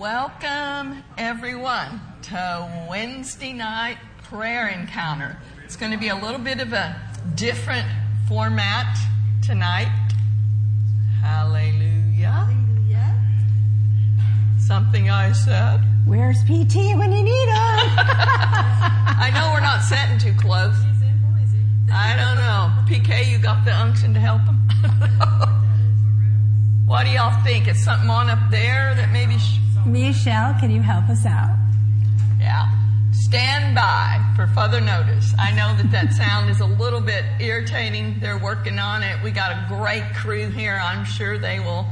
Welcome, everyone, to Wednesday night prayer encounter. It's going to be a little bit of a different format tonight. Hallelujah. Hallelujah. Something I said. Where's PT when you need him? I know we're not sitting too close. I don't know. PK, you got the unction to help him? what do y'all think? Is something on up there that maybe. Sh- Michelle, can you help us out? Yeah. Stand by for further notice. I know that that sound is a little bit irritating. They're working on it. We got a great crew here. I'm sure they will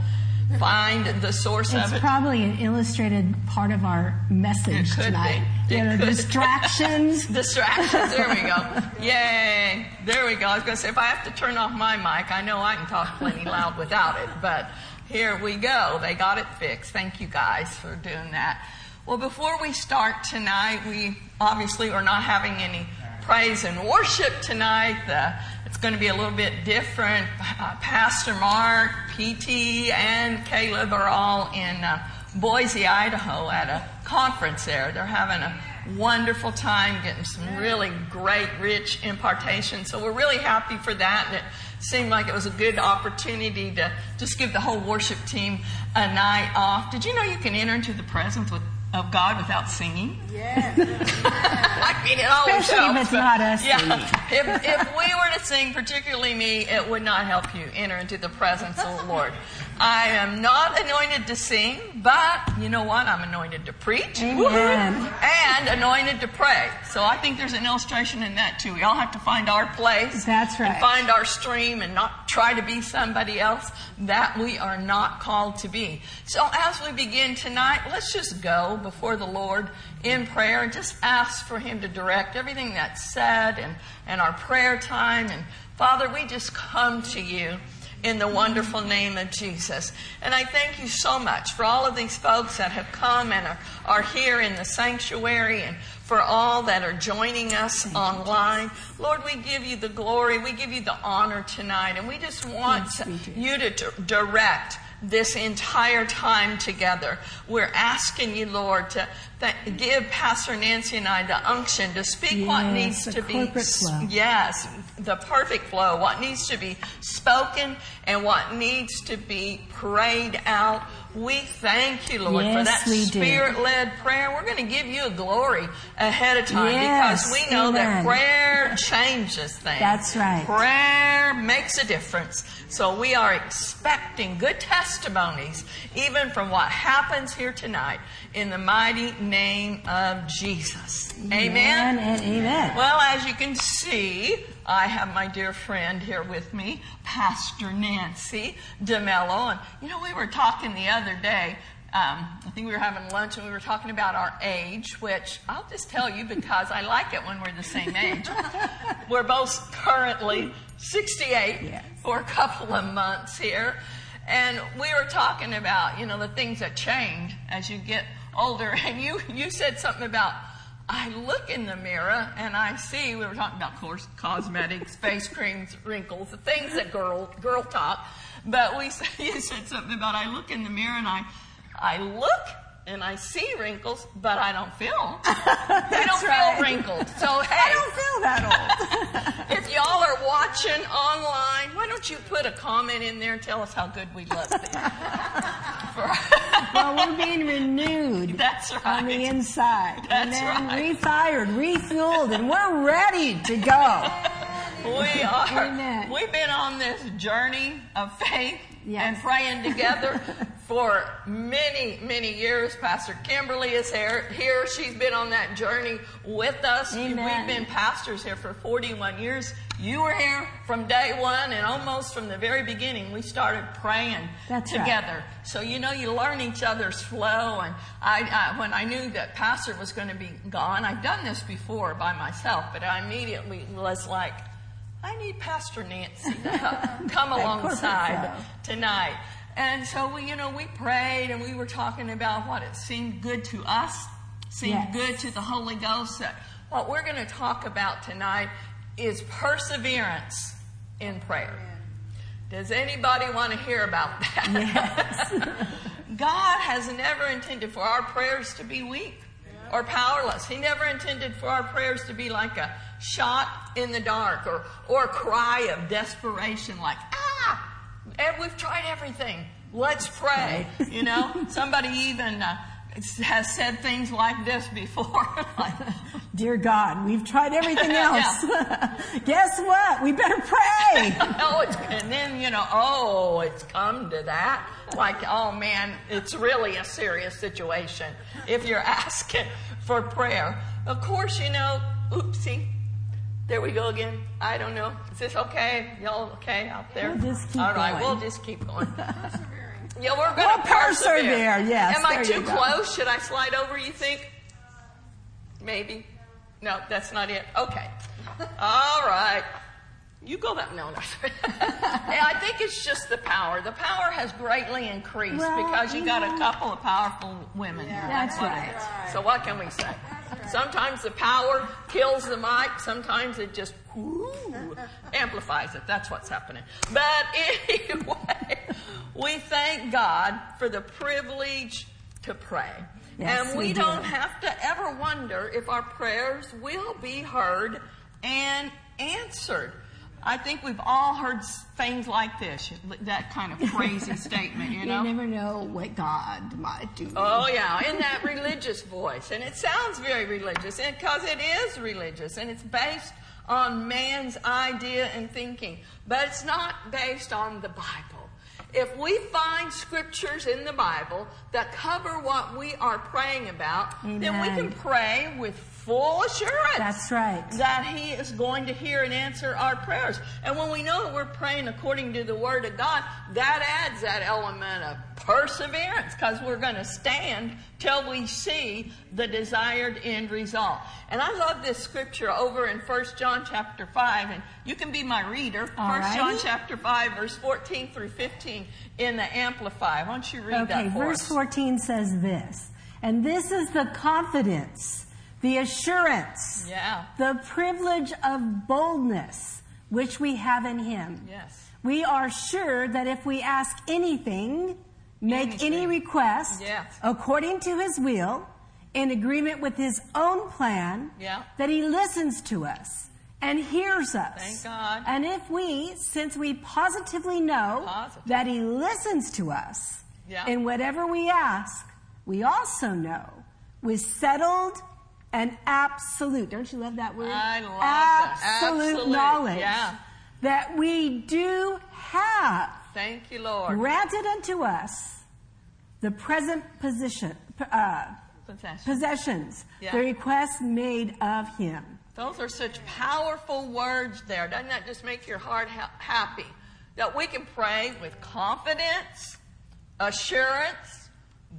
find the source It's of it. It's probably an illustrated part of our message It tonight. be. You know, distractions. Distractions. There we go. Yay. There we go. I was going to say, if I have to turn off my mic, I know I can talk plenty loud without it, but here we go. They got it fixed. Thank you guys for doing that. Well, before we start tonight, we obviously are not having any praise and worship tonight. The, it's going to be a little bit different. Uh, Pastor Mark, PT, and Caleb are all in uh, Boise, Idaho at a conference there. They're having a wonderful time getting some really great, rich impartation. So we're really happy for that. It seemed like it was a good opportunity to just give the whole worship team a night off. Did you know you can enter into the presence with, of God without singing? I mean, it always Especially if it's not us Yeah, singing. if, if we were to sing, particularly me, it would not help you enter into the presence of the Lord. I am not anointed to sing, but you know what? I'm anointed to preach. Amen. And anointed to pray. So I think there's an illustration in that too. We all have to find our place. That's right. And find our stream and not try to be somebody else that we are not called to be. So as we begin tonight, let's just go before the Lord in prayer and just ask for Him to direct everything that's said and, and our prayer time. And Father, we just come to you in the wonderful name of Jesus. And I thank you so much for all of these folks that have come and are, are here in the sanctuary and for all that are joining us online. Lord, we give you the glory, we give you the honor tonight, and we just want Yes, you to direct this entire time together. We're asking you, Lord, to th- give Pastor Nancy and I the unction to speak what needs to be flow. Yes, the perfect flow. What needs to be spoken and what needs to be prayed out. We thank you, Lord, for that spirit led prayer. We're going to give you a glory ahead of time Yes, because we know that prayer changes things. That's right. Prayer makes a difference. So we are expecting good testimonies, even from what happens here tonight, in the mighty name of Jesus. Amen. and amen. Well, as you can see, I have my dear friend here with me, Pastor Nancy DeMello. And, you know, we were talking the other day. Um, I think we were having lunch and we were talking about our age, which I'll just tell you because I like it when we're the same age. we're both currently 68 Yes. for a couple of months here. And we were talking about, you know, the things that change as you get older. And you, you said something about, I look in the mirror and I see, we were talking about, of course, cosmetics, face creams, wrinkles, the things that girl, girl talk. But we, you said something about, I look in the mirror and I, I look and I see wrinkles, but I don't feel. I don't right. feel wrinkled. So, hey. I don't feel that old. If y'all are watching online, why don't you put a comment in there and tell us how good we look? Well, we're being renewed That's on the right. inside. and then right. refired, refueled, and we're ready to go. We are. Amen. We've been on this journey of faith Yes. and praying together for many, many years. Pastor Kimberly is here. Here, she's been on that journey with us. Amen. We've been pastors here for 41 years. You were here from day one, and almost from the very beginning, we started praying That's right. together. So you know, you learn each other's flow. And I, I, when I knew that Pastor was going to be gone, I'd done this before by myself, but I immediately was like, I need Pastor Nancy to come, alongside corporate tonight. And so we, you know, we prayed and we were talking about what it seemed good to us, seemed Yes. good to the Holy Ghost. What we're going to talk about tonight is perseverance in prayer. Does anybody want to hear about that? God has never intended for our prayers to be weak or powerless. He never intended for our prayers to be like a shot in the dark or, or a cry of desperation like, ah, we've tried everything. Let's pray. You know, somebody even uh, has said things like this before. like, Dear God, we've tried everything else. Guess what? We better pray. oh, it's, and then, you know, oh, it's come to that. Like, oh man, it's really a serious situation if you're asking for prayer. Of course, you know, oopsie. There we go again. I don't know. Is this okay? Y'all okay out there? We'll just keep All right, going. we'll just keep going. Yeah, we're going We'll to persevere. persevere, yes, Am I there too close? Should I slide over, you think? Maybe. No, that's not it. Okay. All right. You go that. No, no. yeah, I think it's just the power. The power has greatly increased Well, because you you got a couple of powerful women here. That's what it right. So what can we say? Sometimes the power kills the mic. Sometimes it just whoo, amplifies it. That's what's happening. But anyway, we thank God for the privilege to pray. Yes, and we, we do. don't have to ever wonder if our prayers will be heard and answered. I think we've all heard things like this, that kind of crazy statement, you You never know what God might do. Oh yeah, in that religious voice, and it sounds very religious, because it is religious, and it's based on man's idea and thinking, but it's not based on the Bible. If we find scriptures in the Bible that cover what we are praying about, then we can pray with full assurance That's right. that He is going to hear and answer our prayers. And when we know that we're praying according to the Word of God, that adds that element of perseverance because we're going to stand till we see the desired end result. And I love this scripture over in 1 John chapter 5, and you can be my reader. 1 John chapter 5, verse 14 through 15 in the Amplify. Why don't you read Okay, that for verse us? 14 says this. And this is the confidence, the assurance, Yeah. the privilege of boldness which we have in Him. Yes. We are sure that if we ask anything, make any request Yes. according to His will, in agreement with His own plan, Yeah. that He listens to us and hears us. Thank God. And if we, since we positively know Positive. that He listens to us Yeah. in whatever we ask, we also know with settled and absolute, don't you love that word? I love that. absolute, Absolute, knowledge yeah. that we do have Thank you, Lord. granted unto us the present position, uh, Possession. possessions, Yeah. the request made of Him. Those are such powerful words there. Doesn't that just make your heart ha- happy? That we can pray with confidence, assurance,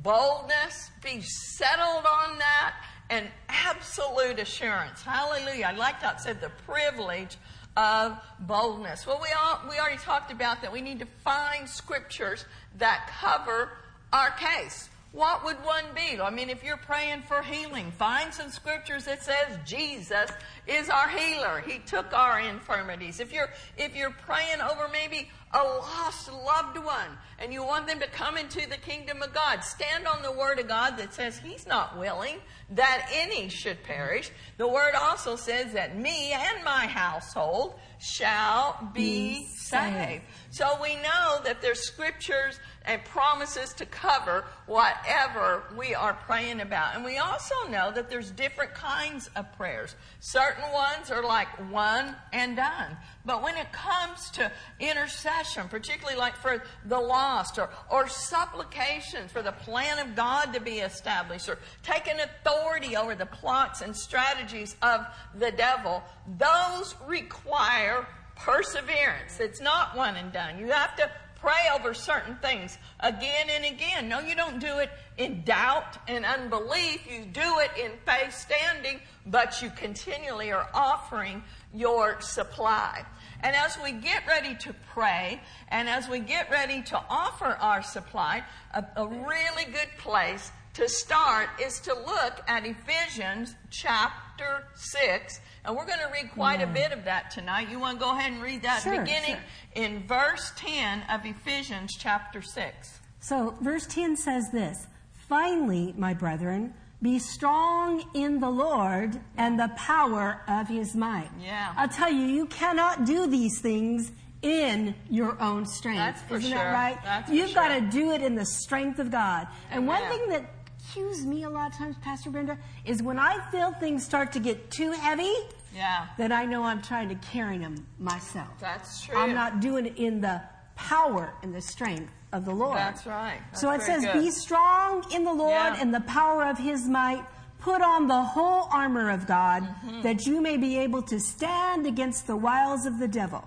boldness, be settled on that, and absolute assurance. Hallelujah. I like that said the privilege of boldness. Well, we all, we already talked about that we need to find scriptures that cover our case. What would one be? I mean, if you're praying for healing, find some scriptures that says Jesus is our healer. He took our infirmities. If you're if you're praying over maybe a lost loved one and you want them to come into the kingdom of God, stand on the word of God that says he's not willing that any should perish. The word also says that me and my household shall be Be saved. saved. So we know that there's scriptures and promises to cover whatever we are praying about. And we also know that there's different kinds of prayers. Certain ones are like one and done. But when it comes to intercession, particularly like for the lost or, or supplications for the plan of God to be established or taking authority over the plots and strategies of the devil, those require perseverance. It's not one and done. You have to pray over certain things again and again. No, you don't do it in doubt and unbelief. You do it in faith standing, but you continually are offering your supply. And as we get ready to pray and as we get ready to offer our supply, a, a really good place to start is to look at Ephesians chapter 6. And we're going to read quite a bit of that tonight. You want to go ahead and read that Sure, beginning sure. in verse 10 of Ephesians chapter 6. So, verse 10 says this Finally, my brethren, be strong in the Lord and the power of his might. Yeah. I'll tell you, you cannot do these things in your own strength. That's for Isn't sure. that right? That's You've got to sure. do it in the strength of God. And one thing that cues me a lot of times, Pastor Brenda, is when I feel things start to get too heavy, Yeah. then I know I'm trying to carry them myself. That's true. I'm not doing it in the power and the strength of the Lord. That's right. That's so it says, good. Be strong in the Lord Yeah. and the power of his might. Put on the whole armor of God Mm-hmm. that you may be able to stand against the wiles of the devil.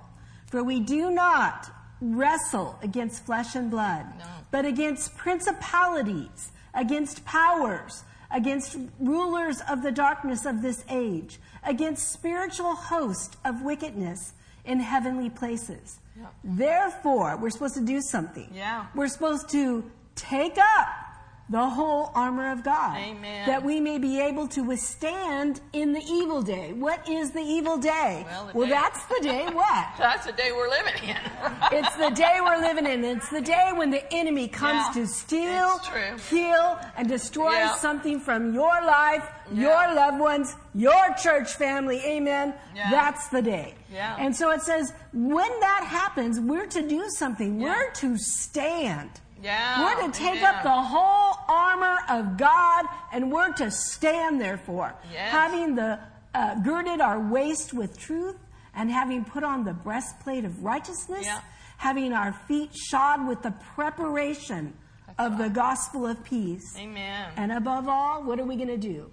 For we do not wrestle against flesh and blood, No. but against principalities, against powers, against rulers of the darkness of this age, against spiritual hosts of wickedness in heavenly places. Yeah. Therefore, we're supposed to do something. Yeah. We're supposed to take up the whole armor of God. Amen. That we may be able to withstand in the evil day. What is the evil day? Well, the day- that's the day what? That's the day we're living in. It's the day we're living in. It's the day when the enemy comes Yeah, to steal, kill, and destroy Yeah. something from your life, Yeah. your loved ones, your church family. Amen. That's the day. Yeah. And so it says, when that happens, we're to do something. We're to stand. Yeah, We're to take amen. up the whole armor of God and we're to stand therefore. Yes. Having the uh, girded our waist with truth and having put on the breastplate of righteousness, Yeah. having our feet shod with the preparation of the gospel of peace. Amen. And above all, what are we going to do?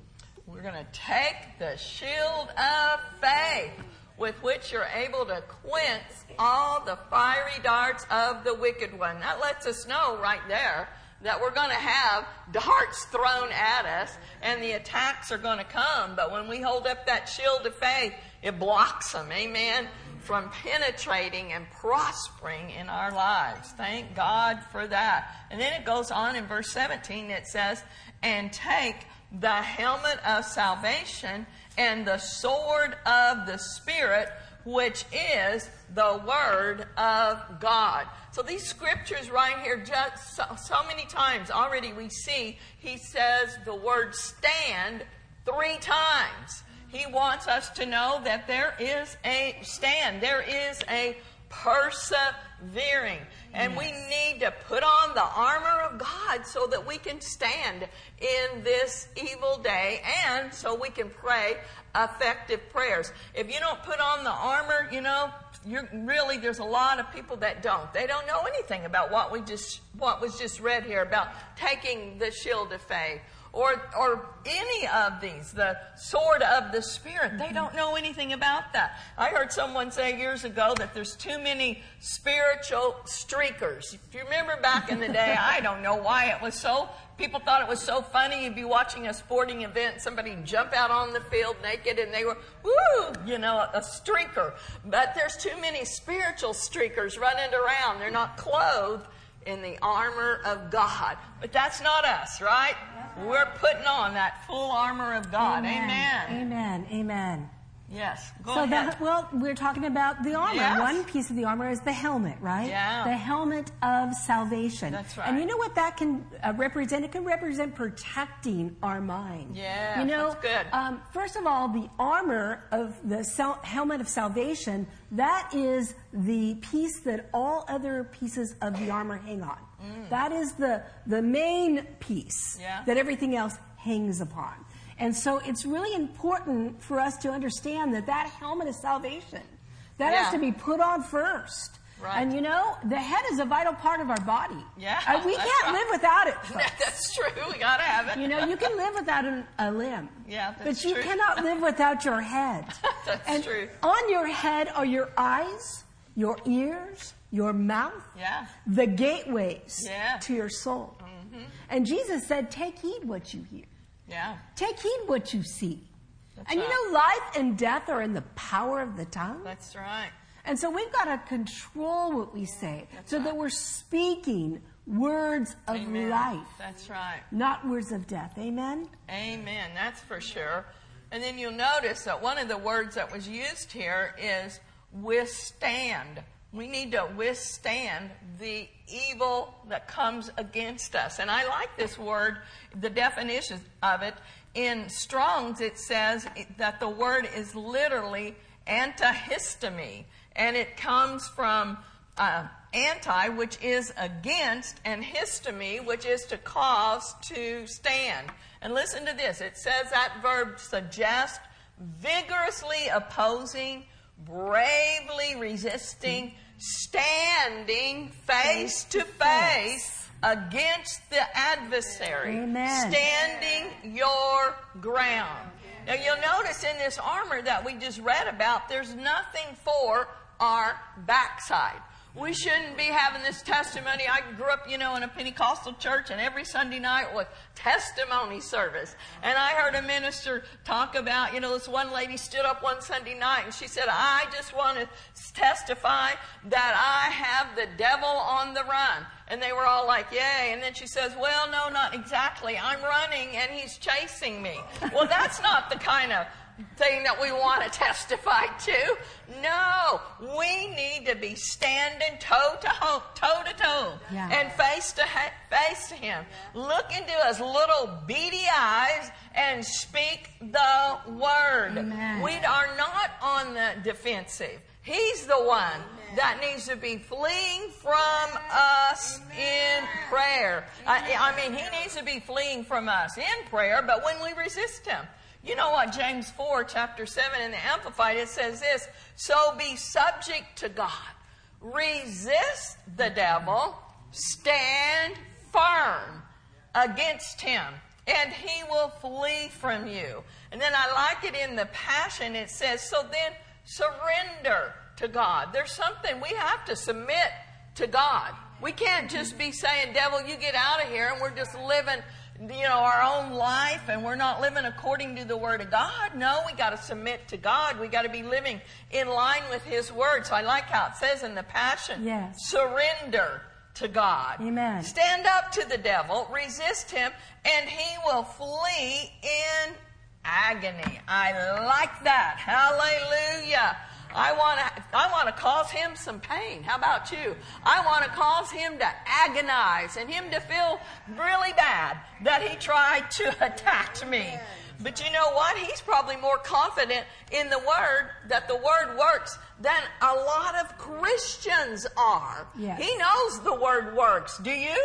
We're going to take the shield of faith with which you're able to quench all the fiery darts of the wicked one. That lets us know right there that we're going to have darts thrown at us and the attacks are going to come. But when we hold up that shield of faith, it blocks them. Amen. From penetrating and prospering in our lives. Thank God for that. And then it goes on in verse 17, it says, and take the helmet of salvation and the sword of the Spirit, which is the Word of God. So these scriptures right here, just so, so many times already we see he says the word stand three times. He wants us to know that there is a stand, there is a persevering. And we need to put on the armor of God so that we can stand in this evil day and so we can pray effective prayers. If you don't put on the armor, you know, you're really there's a lot of people that don't. They don't know anything about what we just what was just read here about taking the shield of faith or or any of these, the sword of the spirit. They don't know anything about that. I heard someone say years ago that there's too many spiritual streakers. If you remember back in the day, I don't know why it was so people thought it was so funny. You'd be watching a sporting event, somebody jump out on the field naked and they were, woo, you know, a streaker. But there's too many spiritual streakers running around. They're not clothed in the armor of God. But that's not us, right? We're putting on that full armor of God. Amen. Amen. Amen. Yes. Go so ahead. the, well, we're talking about the armor. Yes. One piece of the armor is the helmet, right? Yeah. The helmet of salvation. That's right. And you know what that can uh, represent? It can represent protecting our mind. Yeah, You know, that's good. Um, first of all, the armor of the sal- helmet of salvation, that is the piece that all other pieces of the armor hang on. That is the, the main piece Mm. Yeah. that everything else hangs upon. And so it's really important for us to understand that that helmet of salvation, that Yeah. has to be put on first. Right. And you know, the head is a vital part of our body. Yeah, Uh, we can't right. live without it. folks. that's true. We gotta have it. You know, you can live without an, a limb. Yeah, But you true. cannot live without your head. That's and true. On your head are your eyes, your ears, your mouth, Yeah. the gateways Yeah. To your soul. Mm-hmm. And Jesus said, Take heed what you hear. Yeah. Take heed what you see. That's and you know, life and death are in the power of the tongue. That's right. And so we've got to control what we say That's so that we're speaking words of Amen. life, That's right. not words of death. Amen? Amen. That's for sure. And then you'll notice that one of the words that was used here is withstand. We need to withstand the evil that comes against us. And I like this word, the definition of it. In Strong's, it says that the word is literally antihistemi, and it comes from uh, anti, which is against, and histemi, which is to cause to stand. And listen to this it says that verb suggest vigorously opposing bravely resisting, standing face to face against the adversary. Amen. Standing your ground. Now you'll notice in this armor that we just read about, there's nothing for our backside. We shouldn't be having this testimony. I grew up, you know, in a Pentecostal church, and every Sunday night was testimony service. And I heard a minister talk about, you know, this one lady stood up one Sunday night and she said, I just want to testify that I have the devil on the run. And they were all like, Yay. And then she says, Well, no, not exactly. I'm running and he's chasing me. Well, that's not the kind of thing that we want to testify to. No, we need to be standing toe to toe, toe to toe, Yeah. and face to ha- face to Him. Look into His little beady eyes and speak the word. Amen. We are not on the defensive. He's the one that needs to be fleeing from us in prayer. I, I mean, he needs to be fleeing from us in prayer, but when we resist him. You know what? James 4, chapter 7 in the Amplified, it says this So be subject to God, resist the devil, stand firm against him, and he will flee from you. And then I like it in the Passion, it says, So then surrender to God. There's something we have to submit to God. We can't just be saying, Devil, you get out of here, and we're just living you know, our own life and we're not living according to the Word of God. No, we got to submit to God. We got to be living in line with His Word. So I like how it says in the Passion, Yes. surrender to God. Amen. Stand up to the devil, resist him, and he will flee in agony. I like that. Hallelujah. I want to I want to cause him some pain. How about you? I want to cause him to agonize and him to feel really bad that he tried to attack me. But you know what? He's probably more confident in the word that the word works than a lot of Christians are. Yes. He knows the word works. Do you?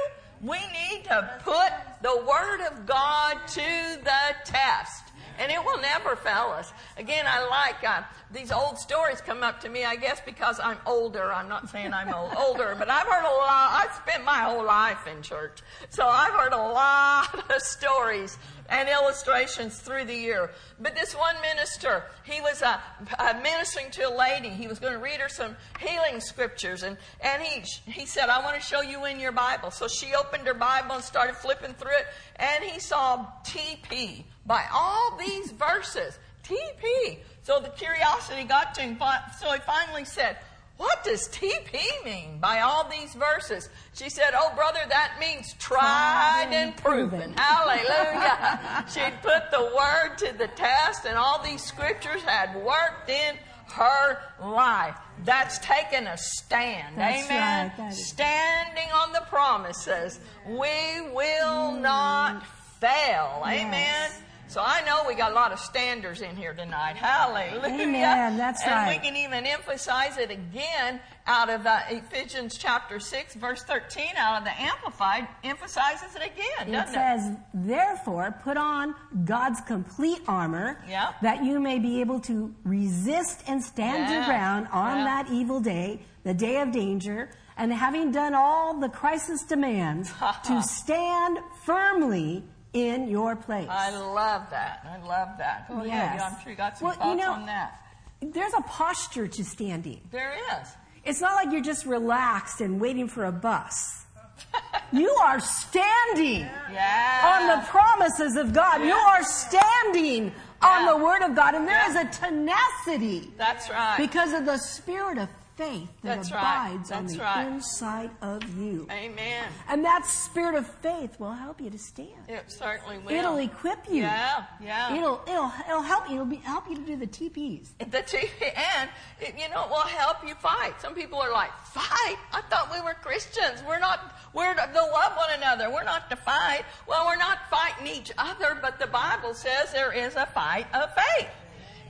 We need to put the word of God to the test and it will never fail us. Again, I like uh, these old stories come up to me. I guess because I'm older. I'm not saying I'm old, older, but I've heard a lot. I've spent my whole life in church, so I've heard a lot of stories and illustrations through the year. But this one minister, he was uh, uh, ministering to a lady. He was going to read her some healing scriptures, and and he he said, "I want to show you in your Bible." So she opened her Bible and started flipping through it, and he saw TP by all these verses. TP. So the curiosity got to him. So he finally said, What does TP mean by all these verses? She said, Oh, brother, that means tried and proven. Hallelujah. She'd put the word to the test, and all these scriptures had worked in her life. That's taking a stand. That's Amen. right. Standing on the promises. We will not fail. Amen. So I know we got a lot of standers in here tonight. Hallelujah. Amen. That's and right. we can even emphasize it again out of uh, Ephesians chapter 6, verse 13, out of the Amplified, emphasizes it again, It doesn't it? says, therefore, put on God's complete armor Yep. that you may be able to resist and stand your ground on Yeah. that evil day, the day of danger, and having done all the crisis demands, to stand firmly in your place. I love that. I love that. Go ahead. I'm sure you got some Well, thoughts you know- on that. There's a posture to standing. There is. It's not like you're just relaxed and waiting for a bus. You are standing Yeah. on the promises of God. You are standing on the Word of God, and there is Yeah. a tenacity That's right. because of the spirit of faith that That's right. abides on the right. inside of you. Amen. And that spirit of faith will help you to stand. It certainly will. It'll equip you. Yeah, yeah. It'll it'll it'll help you. It'll be, help you to do the TPs. The TV, and it, you know, it will help you fight. Some people are like, fight? I thought we were Christians. We're not, we're to love one another. We're not to fight. Well, we're not fighting each other, but the Bible says there is a fight of faith.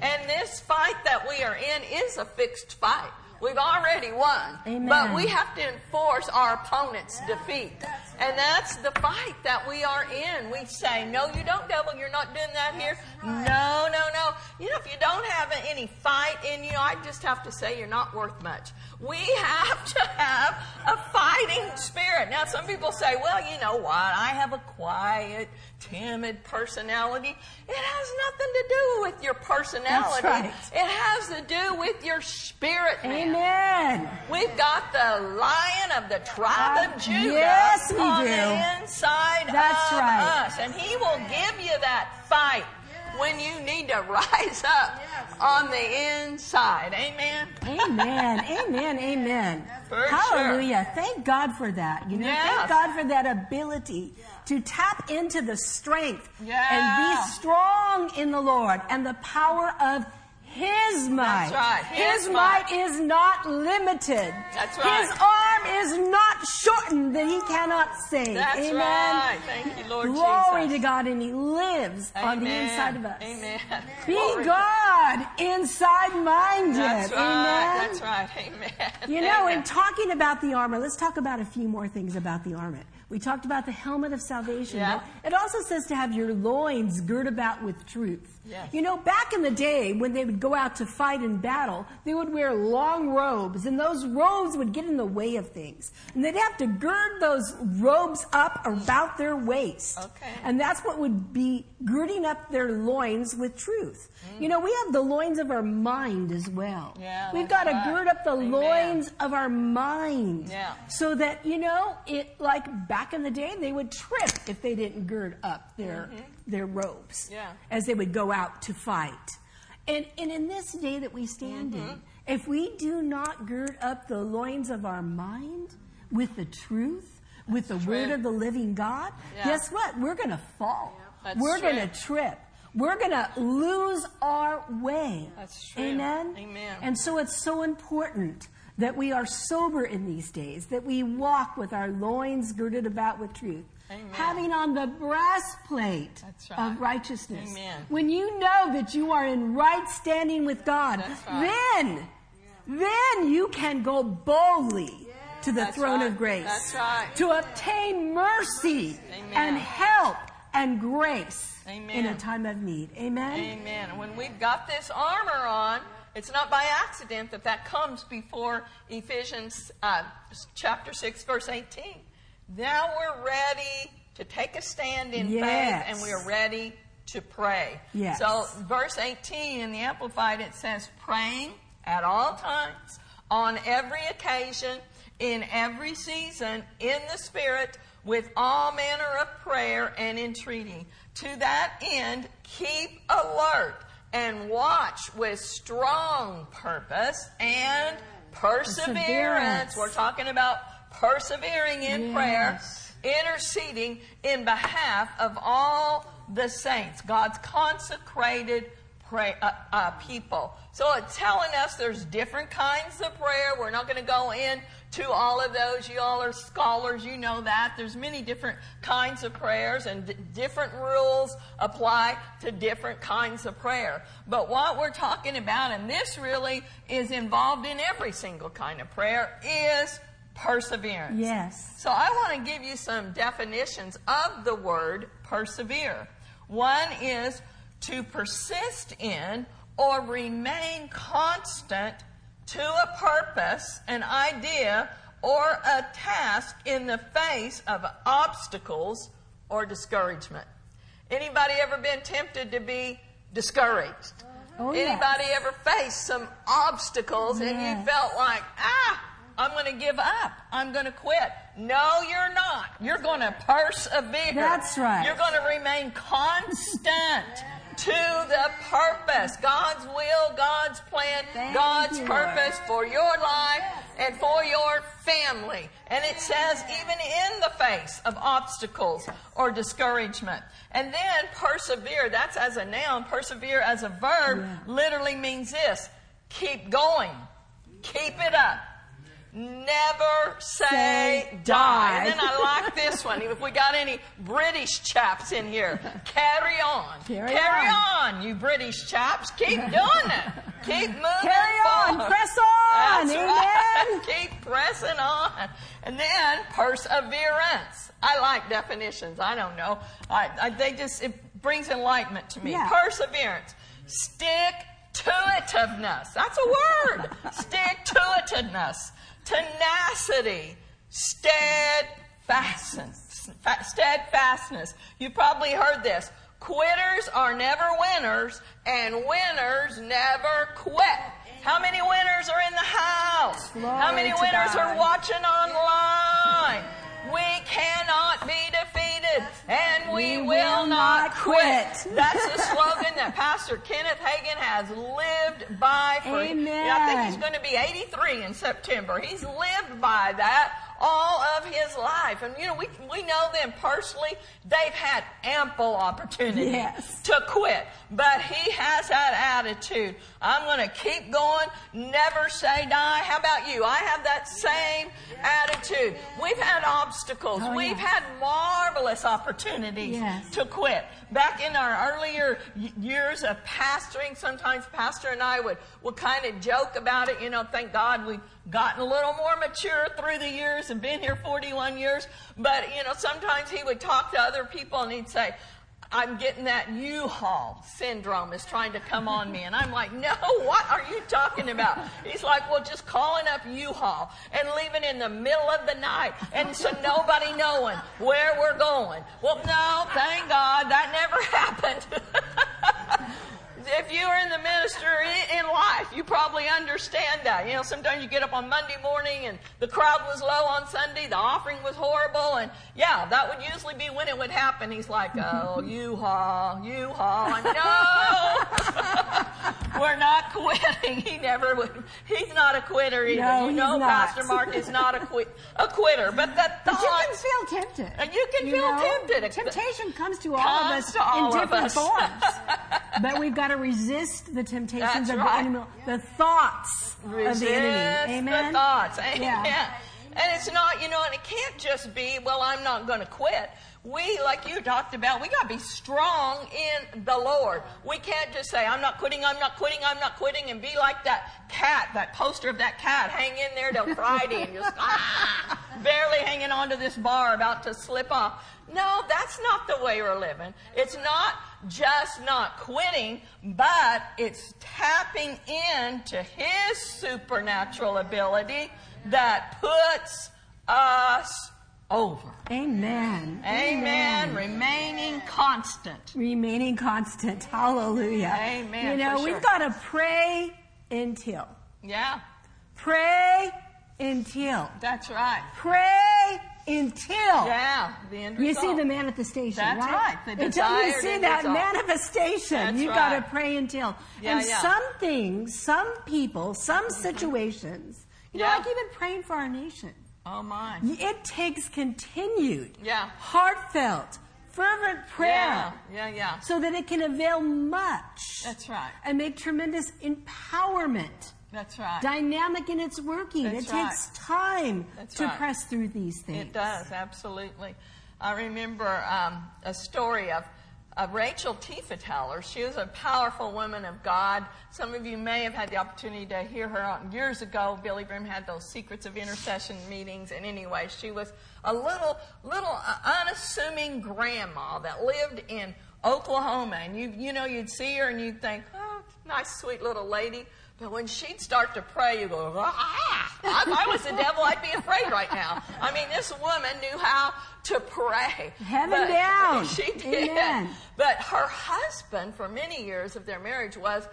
And this fight that we are in is a fixed fight. We've already won. Amen. But we have to enforce our opponent's defeat. And that's the fight that we are in. We say, no, you don't, devil. You're not doing that here. No, no, no. You know, if you don't have any fight in you, I just have to say you're not worth much. We have to have a fighting spirit. Now, some people say, well, you know what? I have a quiet, timid personality. It has nothing to do with your personality. right. It has to do with your spirit, man. Amen. We've got the lion of the tribe Uh, of Judah yes, we on do. the inside That's of right. us. And he will give you that fight when you need to rise up on the inside. Amen. Amen. Amen. Amen. For sure. Hallelujah. Thank God for that. You know, Yes. thank God for that ability to tap into the strength Yeah. and be strong in the Lord and the power of his might. Right. His, His might. might. is not limited. That's right. His arm is not shortened that he cannot save. That's Amen. right. Thank you, Lord Glory Jesus. to God, and He lives on the inside of us. Amen. Be Glory. God inside minded. That's right. Amen. That's right. Amen. You know, Amen. in talking about the armor, let's talk about a few more things about the armor. We talked about the helmet of salvation. Yeah. It also says to have your loins girt about with truth. Yes. You know, back in the day when they would go out to fight in battle, they would wear long robes, and those robes would get in the way of things. And they'd have to gird those robes up about their waist. Okay. And that's what would be girding up their loins with truth. Mm. You know, we have the loins of our mind as well. Yeah, We've got to right. gird up the Amen. loins of our mind. Yeah. So that, you know, it like back in the day they would trip if they didn't gird up their mm-hmm. Their robes. Mm-hmm. Yeah. As they would go out to fight. And and in this day that we stand in, if we do not gird up the loins of our mind with the truth, with the word of the living God, Yeah. guess what? We're gonna fall. That's We're gonna trip. We're gonna lose our way. That's true. Amen. Amen. And so it's so important that we are sober in these days, that we walk with our loins girded about with truth, Amen. having on the breastplate right. of righteousness. Amen. When you know that you are in right standing with God, right. then, then you can go boldly to the That's throne right. of grace to obtain mercy Amen. and help and grace in a time of need. Amen. Amen. And when we've got this armor on, it's not by accident that that comes before Ephesians uh, chapter 6, verse 18. Now we're ready to take a stand in Yes. faith and we're ready to pray. Yes. So, verse 18 in the Amplified, it says, praying at all times, on every occasion, in every season, in the Spirit, with all manner of prayer and entreaty. To that end, keep alert and watch with strong purpose and perseverance. Perseverance. We're talking about persevering in Yes. prayer, interceding in behalf of all the saints, God's consecrated pray, uh, uh, people. So it's telling us there's different kinds of prayer. We're not going to go in to all of those. You all are scholars. You know that. There's many different kinds of prayers and d- different rules apply to different kinds of prayer. But what we're talking about, and this really is involved in every single kind of prayer, is perseverance. Yes. So I want to give you some definitions of the word persevere. One is to persist in or remain constant to a purpose, an idea, or a task in the face of obstacles or discouragement. Anybody ever been tempted to be discouraged? Oh, yes. Anybody ever faced some obstacles and you felt like, ah, I'm going to give up. I'm going to quit. No, you're not. You're going to persevere. That's right. You're going to remain constant to the purpose. God's will, God's plan, Thank God's you, purpose for your life and for your family. And it says even in the face of obstacles or discouragement. And then persevere, that's as a noun. Persevere as a verb Yeah. literally means this. Keep going. Keep it up. Never say, Say die. die. And then I like this one. If we got any British chaps in here, carry on. Carry on. you British chaps. Keep doing it. Keep moving Carry on. forward. Press on. That's Amen. right. Keep pressing on. And then perseverance. I like definitions. I don't know. I, I, they just, it brings enlightenment to me. Yeah. Perseverance. Stick to itiveness. That's a word. Stick to itiveness. Tenacity. Steadfastness. Steadfastness. You've probably heard this. Quitters are never winners, and winners never quit. How many winners are in the house? How many winners God. are watching online? We cannot be defeated, and we, We will, will not not quit. quit. That's the slogan that Pastor Kenneth Hagin has lived by for Amen. I think he's going to be 83 in September. He's lived by that all of his life. And you know, we, we know them personally. They've had ample opportunity Yes. to quit. But he has that attitude. I'm going to keep going, never say die. How about you? I have that same attitude. We've had obstacles. Oh, We've had marvelous opportunities Yes. to quit. Back in our earlier years of pastoring, sometimes Pastor and I would, would kind of joke about it. You know, thank God we've gotten a little more mature through the years and been here 41 years. But, you know, sometimes he would talk to other people and he'd say, I'm getting that U-Haul syndrome is trying to come on me. And I'm like, no, what are you talking about? He's like, well, just calling up U-Haul and leaving in the middle of the night and so nobody knowing where we're going. Well, no, thank God that never happened. if you are in the ministry in life, you probably understand that. You know, sometimes you get up on Monday morning and the crowd was low on Sunday, the offering was horrible, and yeah, that would usually be when it would happen. He's like, oh, U-Haul, U-Haul. I know. We're not quitting. He never would. He's not a quitter either. No, you know, not. Pastor Mark is not a, quit, a quitter. But the But you can feel tempted. And you can feel know? tempted. Temptation comes to all Comes of us all in different us. forms. but we've got to resist the temptations That's of right. the enemy, the thoughts Resist of the enemy. Amen. the thoughts. Amen. Yeah. And it's not, you know, and it can't just be, well, I'm not going to quit. We, like you talked about, we got to be strong in the Lord. We can't just say, I'm not quitting, I'm not quitting, I'm not quitting, and be like that cat, that poster of that cat, hang in there till Friday and just, ah, barely hanging onto this bar about to slip off. No, that's not the way we're living. It's not just not quitting, but it's tapping into His supernatural ability that puts us over. Amen. Amen. Remaining constant. Remaining constant. Hallelujah. Amen, You know, for we've got to pray until. Yeah, Pray until. that's right. Pray until. Yeah, the end You see the manifestation, That's right? right, Until you see that result. manifestation, That's you've got to pray until. Yeah, and yeah. some things, some people, some mm-hmm. situations, you know, like even praying for our nation, Oh my. it takes continued, Yeah. heartfelt, fervent prayer. Yeah, yeah, yeah. So that it can avail much That's right. and make tremendous empowerment, That's right. dynamic in its working. That's it takes time That's to right. press through these things. It does, absolutely. I remember um, a story of, of Rachel Tiefenteller. She was a powerful woman of God. Some of you may have had the opportunity to hear her on, years ago. Billye Brim had those Secrets of Intercession meetings. And anyway, she was a little, little uh, unassuming grandma that lived in Oklahoma. And you, you know, you'd see her and you'd think, oh, nice, sweet little lady. But when she'd start to pray, you go, ah! If I was the devil, I'd be afraid right now. I mean, this woman knew how to pray. Heaven But- down. She did. Amen. But her husband, for many years of their marriage, was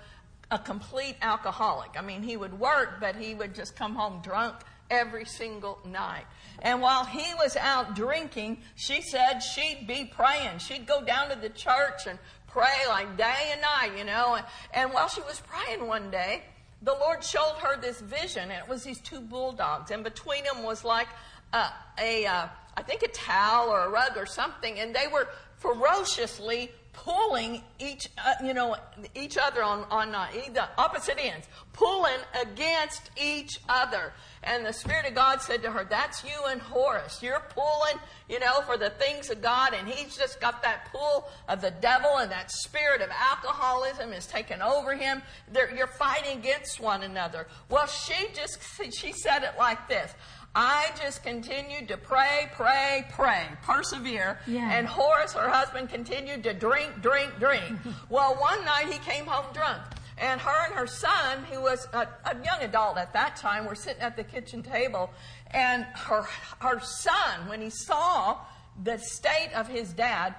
a complete alcoholic. I mean, he would work, but he would just come home drunk every single night. And while he was out drinking, she said she'd be praying. She'd go down to the church and pray like day and night, you know. And while she was praying one day, the Lord showed her this vision, and it was these two bulldogs, and between them was like a, a uh, I think a towel or a rug or something, and they were ferociously pulling each, uh, you know, each other on, on uh, the opposite ends, pulling against each other. And the Spirit of God said to her, that's you and Horace. You're pulling, you know, for the things of God. And he's just got that pull of the devil and that spirit of alcoholism is taking over him. They're, you're fighting against one another. Well, she just, she said it like this. I just continued to pray, pray, pray, persevere. Yeah. And Horace, her husband, continued to drink, drink, drink. well, one night he came home drunk. And her and her son, who was a, a, young adult at that time, were sitting at the kitchen table. And her, her son, when he saw the state of his dad,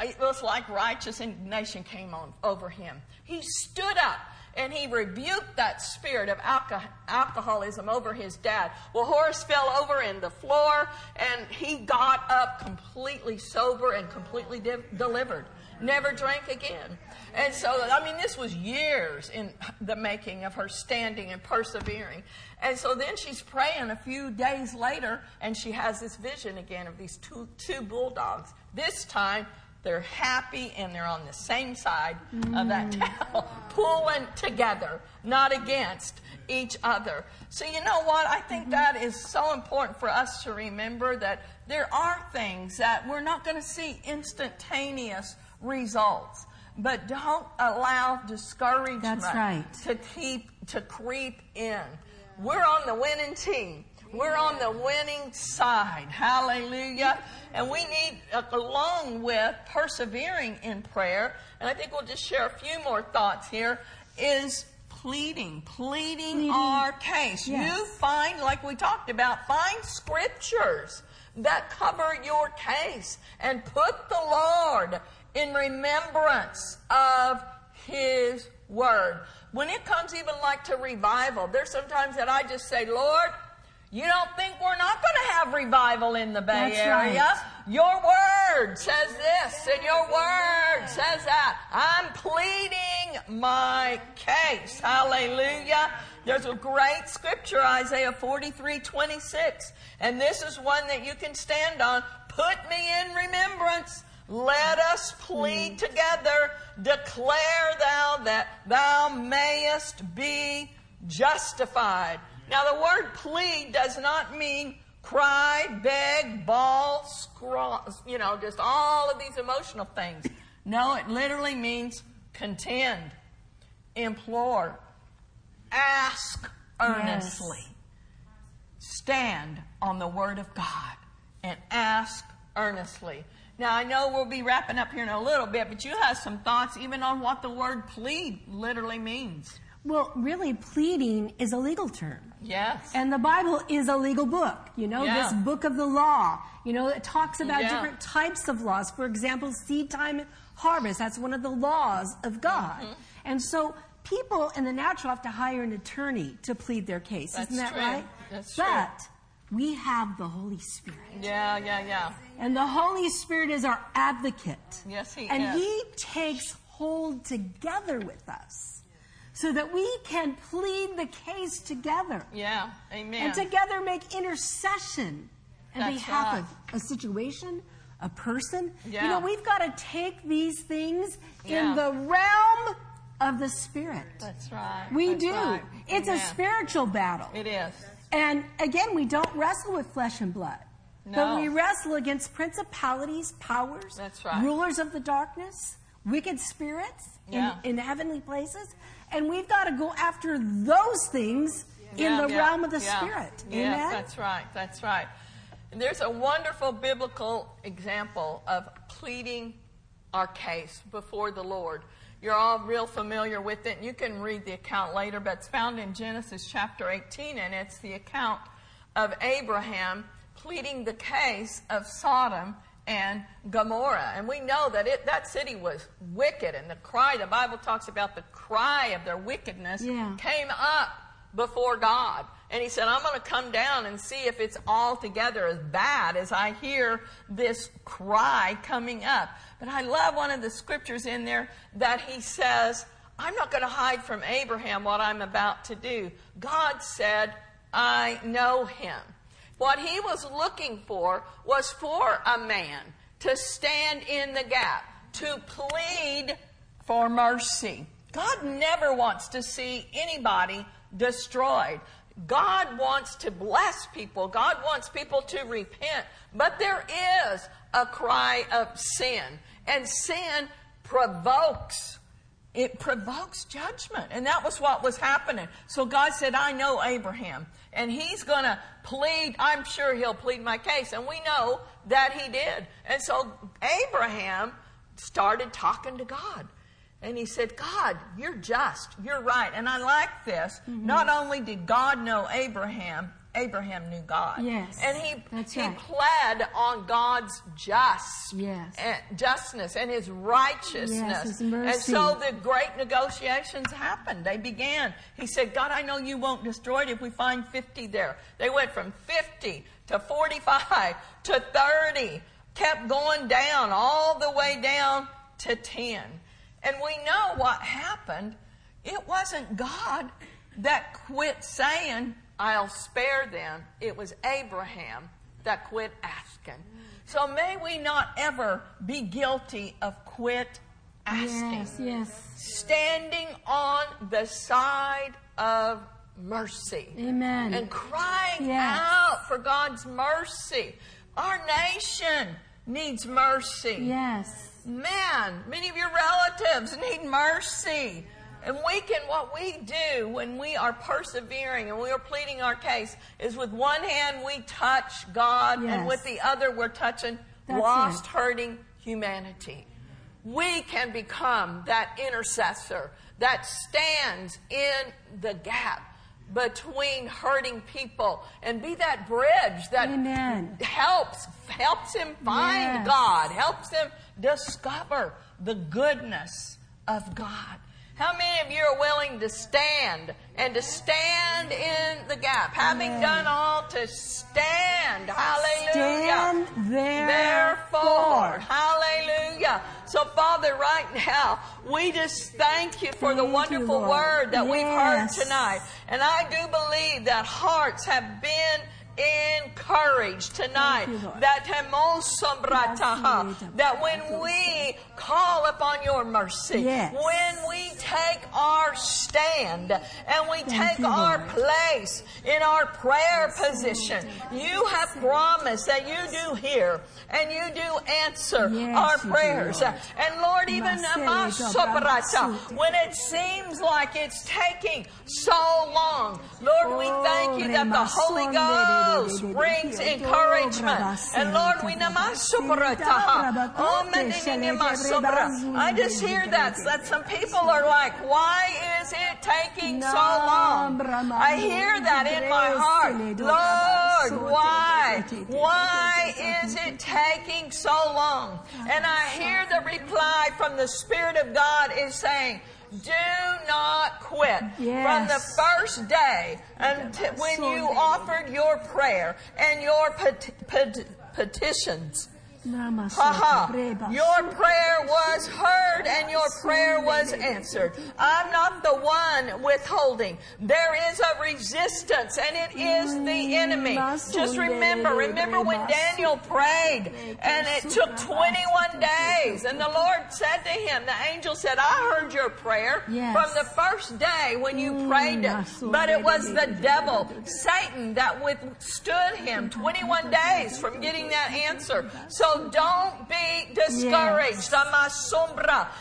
it was like righteous indignation came on over him. He stood up and he rebuked that spirit of alcoholism over his dad. Well, Horace fell over in the floor and he got up completely sober and completely de- delivered. Never drank again. And so, I mean, this was years in the making of her standing and persevering. And so then she's praying a few days later and she has this vision again of these two, two bulldogs. This time, they're happy and they're on the same side mm. of that mm. towel, pulling together, not against each other. So, you know what? I think mm-hmm. that is so important for us to remember that there are things that we're not going to see instantaneous results. But don't allow discouragement right. to keep to creep in. We're on the winning team. We're on the winning side. Hallelujah. And we need, uh, along with persevering in prayer, and I think we'll just share a few more thoughts here, is pleading, pleading, pleading. our case. Yes. You find, like we talked about, find scriptures that cover your case and put the Lord in remembrance of His Word. When it comes even like to revival, there's sometimes that I just say, Lord, you don't think we're not going to have revival in the Bay That's Area? Right. Your word says this, and your word says that. I'm pleading my case. Hallelujah. There's a great scripture, Isaiah 43 26, and this is one that you can stand on. Put me in remembrance. Let us plead hmm. together. Declare thou that thou mayest be justified. Now, the word plead does not mean cry, beg, bawl, scrawl, you know, just all of these emotional things. No, it literally means contend, implore, ask earnestly, yes. stand on the Word of God, and ask earnestly. Now, I know we'll be wrapping up here in a little bit, but you have some thoughts even on what the word plead literally means. Well, really, pleading is a legal term. Yes. And the Bible is a legal book. You know, yeah. this book of the law. You know, it talks about yeah. different types of laws. For example, seed time and harvest. That's one of the laws of God. Mm-hmm. And so people in the natural have to hire an attorney to plead their case. That's Isn't that true. right? That's true. but we have the Holy Spirit. Yeah, yeah, yeah. And the Holy Spirit is our advocate. Yes, He and is. And He takes hold together with us so that we can plead the case together. Yeah, amen. And together make intercession on That's behalf right. of a situation, a person. Yeah. You know, we've got to take these things Yeah. in the realm of the Spirit. That's right. We That's do. right. It's a spiritual battle. It is. And again, we don't wrestle with flesh and blood. No. But we wrestle against principalities, powers, That's right. rulers of the darkness, wicked spirits Yeah. in, in heavenly places. And we've got to go after those things in the yeah, realm of the yeah. Spirit. Yes, Amen? that's right. That's right. And there's a wonderful biblical example of pleading our case before the Lord. You're all real familiar with it. You can read the account later, but it's found in Genesis chapter 18, and it's the account of Abraham pleading the case of Sodom and Gomorrah. And we know that it, that city was wicked, and the cry, the Bible talks about the cry of their wickedness Yeah. came up before God. And he said, I'm going to come down and see if it's altogether as bad as I hear this cry coming up. But I love one of the scriptures in there that he says, I'm not going to hide from Abraham what I'm about to do. God said, I know him. What he was looking for was for a man to stand in the gap, to plead for mercy. God never wants to see anybody destroyed. God wants to bless people. God wants people to repent. But there is a cry of sin. And sin provokes it provokes judgment. And that was what was happening. So God said, I know Abraham. And he's going to plead, I'm sure he'll plead my case. And we know that he did. And so Abraham started talking to God. And he said, God, you're just. You're right. And I like this. Mm-hmm. Not only did God know Abraham, Abraham knew God. Yes. And he, he right. pled on God's just yes. and justness and his righteousness. Yes, his. And so the great negotiations happened. They began. He said, God, I know you won't destroy it if we find 50 there. They went from 50 to 45 to 30, kept going down all the way down to 10. And we know what happened. It wasn't God that quit saying, I'll spare them. It was Abraham that quit asking. So may we not ever be guilty of quit asking. Yes, yes. Standing on the side of mercy. Amen. And crying Yes. out for God's mercy. Our nation needs mercy. Yes. Man, many of your relatives need mercy. And we can, what we do when we are persevering and we are pleading our case is with one hand we touch God and with the other we're touching That's lost, it. hurting humanity. We can become that intercessor that stands in the gap between hurting people and be that bridge that Amen. helps helps him find Yes. God, helps him discover the goodness of God. How many of you are willing to stand and to stand in the gap, having Amen. done all to stand? Hallelujah. Stand there. Therefore, hallelujah. So, Father, right now, we just thank you for the Thank you, wonderful Lord. word that we've heard tonight. And I do believe that hearts have been encouraged tonight. You, That that when we call upon your mercy, Yes. when we take our stand and we Thank take you, our Lord. place in our prayer position, you have promised that you do hear and you do answer Yes, our you do, prayers. Lord. And Lord, even when it seems like it's taking so long, Lord, we thank you that the Holy Ghost brings encouragement. And Lord, we. I just hear that, that some people are like, why is it taking so long? I hear that in my heart. Lord, why? Why is it taking so long? And I hear the reply from the Spirit of God is saying, do not quit. From the first day until when you offered your prayer and your pet- pet- petitions. Haha. Your prayer was heard and your prayer was answered. I'm not the one withholding. There is a resistance and it is the enemy. Just remember, remember when Daniel prayed and it took 21 days and the Lord said to him, the angel said, I heard your prayer from the first day when you prayed it. But it was the devil, Satan, that withstood him 21 days from getting that answer. So don't be discouraged.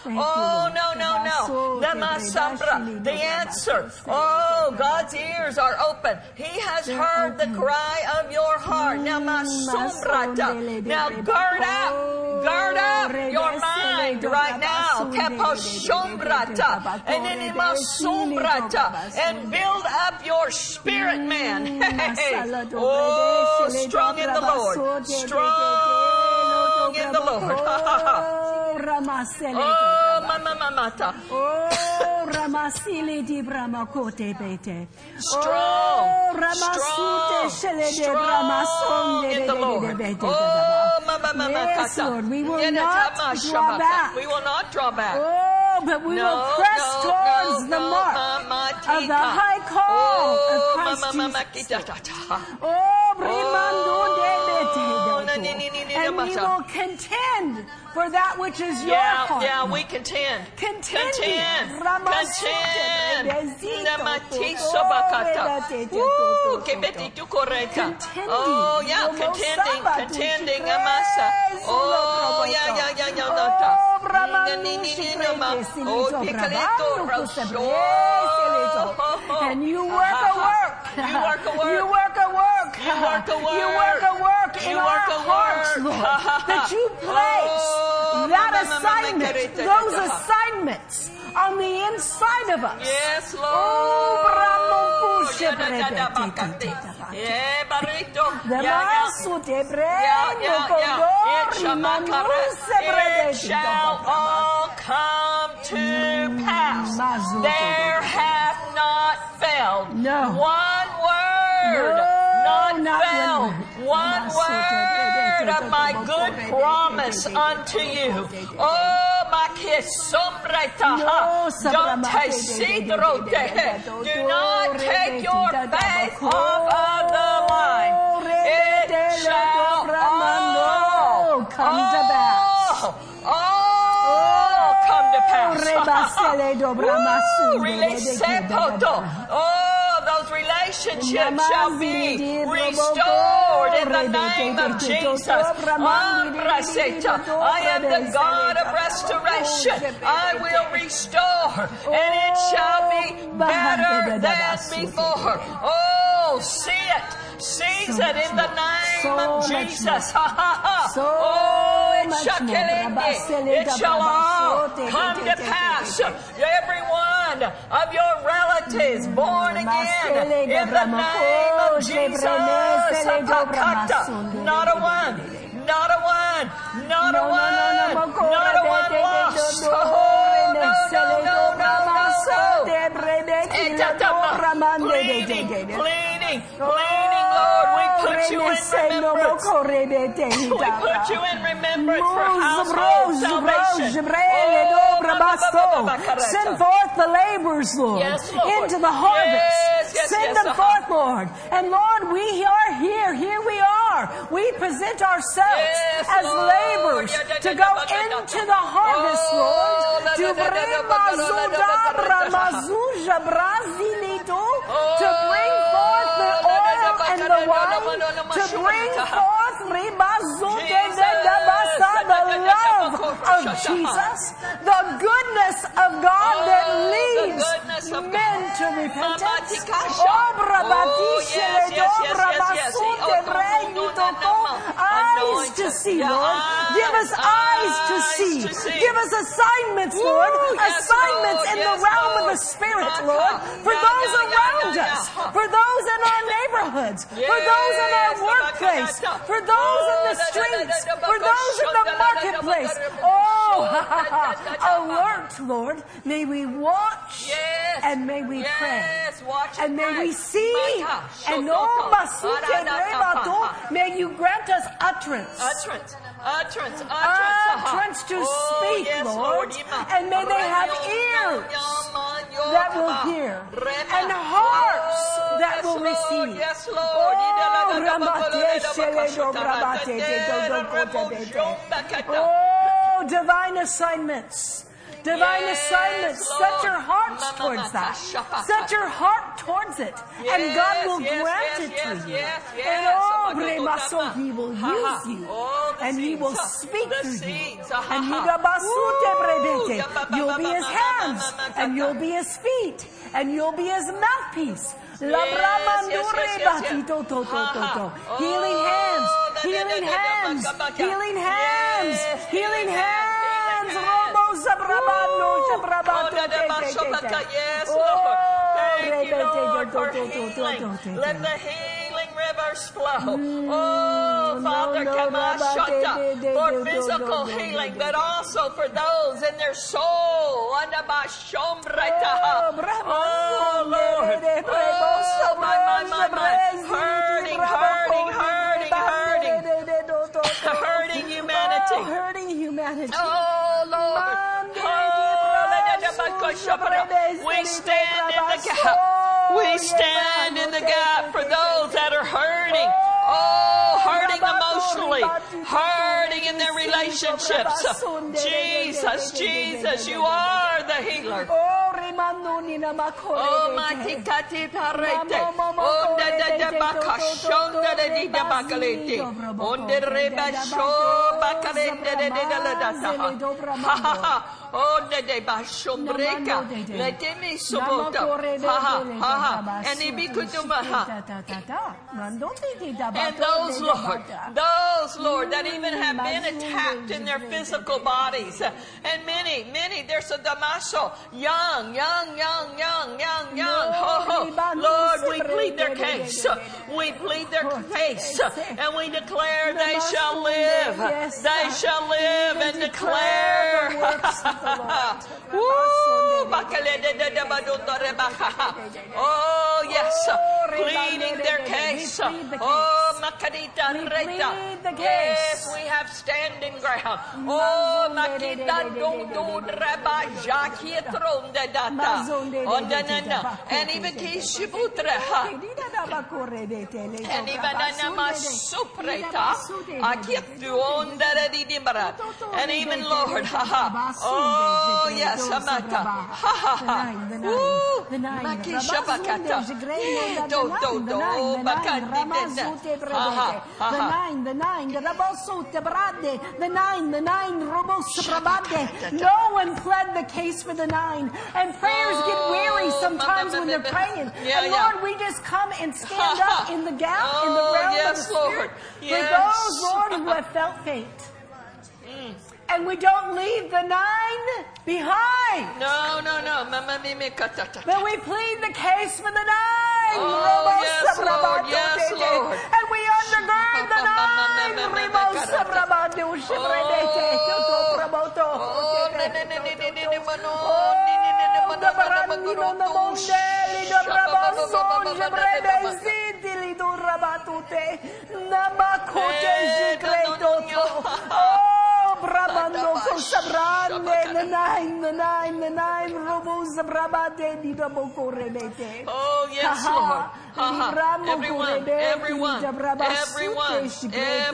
Thank you, Oh, no, no, no. The masombra. The answer. Oh, God's ears are open. He has heard the cry of your heart. Now, masombrata. Now, gird up. Gird up your mind right now. And then. And build up your spirit, man. Oh, strong in the Lord. Strong in the Lord. Oh, ma, ma, ma, ma. Mata. Oh, Ramasili di Brahmakote Bete. Strong, Oh, Ramasute strong, Shele de strong Bramasonde de the de Lord. de Bete. Oh, Mama Mama Yes. Lord, we will not draw back. We will not draw back. Oh, but we no, will press no, towards no, the mark Mama of the high call oh, of Christ Mama Mama Jesus. Oh, And we will contend for that which is your Yeah, yeah, we contend. Contend. Contend. Rebezito, Namatiso Toto, bakata. Rebate, Woo, Toto, kebeti Toto. tukoreta. Contending. Oh, yeah, contending, contending, amasa. Oh, yeah, yeah, yeah, yeah, Oh, Oh. And you work a work. You work a work. You work a work. You work a You work. work a work in You our work a hearts, work. Lord, that you oh, place Oh, that ma- ma- assignment, those assignments on the inside of us. Yes, oh, Lord. Te- barito. Yeah. masu te yeah, yeah. It shall not manuse It shall all come to pass. Mazu- There hath not failed No. one word, No, not not one. word of my good promise unto you. Oh, my kiss, sombreta. No, Don't sabra- taste sidrote. Do not take your faith off of the line. It shall all, come to pass. all, all come to pass. Rebasele dobra Woo, masunde release de de. Oh, those relationships shall be restored in the name of Jesus. I am the God of restoration. I will restore, and it shall be better than before. Oh, see it. Seize it in the name of Jesus. Ha ha ha. So Oh, it shall it shall all come to pass. Every one of your relatives born again in the name of Jesus. Not a one. Not a one. Not a one. Not a one lost. Oh, no, no, no, no, oh, no. Pleading, pleading, pleading, Lord. We put you in remembrance. We put you in remembrance for household salvation. Oh, Send forth the laborers, Lord, Yes, Lord. into the harvest. Yes, yes, Send them uh-huh. forth, Lord. And Lord, we are here. Here we are. We present ourselves as laborers to go into the harvest, Oh, Lord. To bring. Oh, To bring forth the da, da, da, oil da, and da, the da, da, wine. da, da, da, To da, bring da. forth ribazude Jesus. de de basa, the love of Jesus. The goodness of God that Oh, leads goodness of men to repentance. Eyes to see, Lord. Give us eyes, eyes to see. Give us assignments, Lord. Assignments in the realm of the Spirit, Lord. For those around us. For those in our neighborhoods. For those in our workplace. For those in Oh, the streets. For those in the marketplace. Oh, alert, Lord. May we watch Yes. and may we pray. Yes, And may we see and oh, may you grant us utterance. Utterance, utterance, utterance. Utterance to Oh, speak, Lord. And may they have ears that will hear and hearts that will receive. Yes, Lord. Oh, ramate, shele, do, ramate, de, do, do, ko, te, de, de. Oh, divine assignments. Divine Yes, assignments. Lord. Set your hearts Mama, towards that. Set your heart towards it. and God will Yes, yes, grant yes, it yes, to you. yes, yes. And oh, Sama Bremaso. He will use you. Oh, and He will speak through you. seeds, ha, ha, And ha. Yugabasute Woo. Brebete. Ya, ba, ba, You'll be His hands. And you'll be His feet. And you'll be His mouthpiece. La Yes, Bramandure yes, yes, yes, yes. Batito to to to to. Oh, healing hands. Healing hands. Healing hands. Healing hands. Yes, Oh, Lord. Thank you, Lord, for healing. Let the healing rivers flow. Oh, Father, no, come on, Rabba, shut de, up de, de, for physical healing, but also for those in their soul. Oh, Lord. Oh, my, my, my, my. Hurting, hurting, hurting, hurting. Hurting humanity. hurting humanity. Oh. Oh, we stand in the gap. We stand in the gap for those that are hurting. Oh, hurting hurting in their relationships. Jesus, Jesus, you are the healer. Oh, Oh, matikati parete. Onda da da baka shonda da di da bakalete. Onda reba sho bakalete de de de la da ta. Ha ha ha. Onda de ba shombreka. Lete mi sobota. Ha ha ha ha. And ibikutuma ha. And those, Lord, those, Lord, that even have been attacked in their physical bodies. And many, many, there's a Damaso, young, young, young, young, young, young. Oh, oh. Lord, we plead their case. We plead their case. And we declare they shall live. They shall live and declare. Oh, yes. Pleading their case. Oh, Makadita Reta. Yes, we have standing ground. Oh, Makita Rabbi Jackie Tron de Data. Oh, Danana. And even Kishibutra. And even Anama Supreta. Akiatuon Daradimara. And even Lord. Oh, yes, Amata. Ha ha ha. Ooh, Makisha Bakata. Do do do. Bakati. Ha ha ha The ha. Nine, the nine, the the nine, the nine, robos brabade. No one pled the case for the nine. And prayers get weary sometimes when they're praying. Yeah, and yeah. Lord, we just come and stand up in the gap, in the Oh, realm yes, of the Lord. Spirit. Yes. For those, Lord, who have felt faint. And we don't leave the nine behind. No, no, no. Mama mimi katata. But we plead the case for the nine. Oh, yes, Lord. Yes. Lord. And we undergird the nine. Rimos Sabrabado Shibredete. Toto Praboto. Oh, nine, the nine, the nine, Robos, Brabade, di Raboko. Oh, yes, Lord. Everyone, everyone, everyone,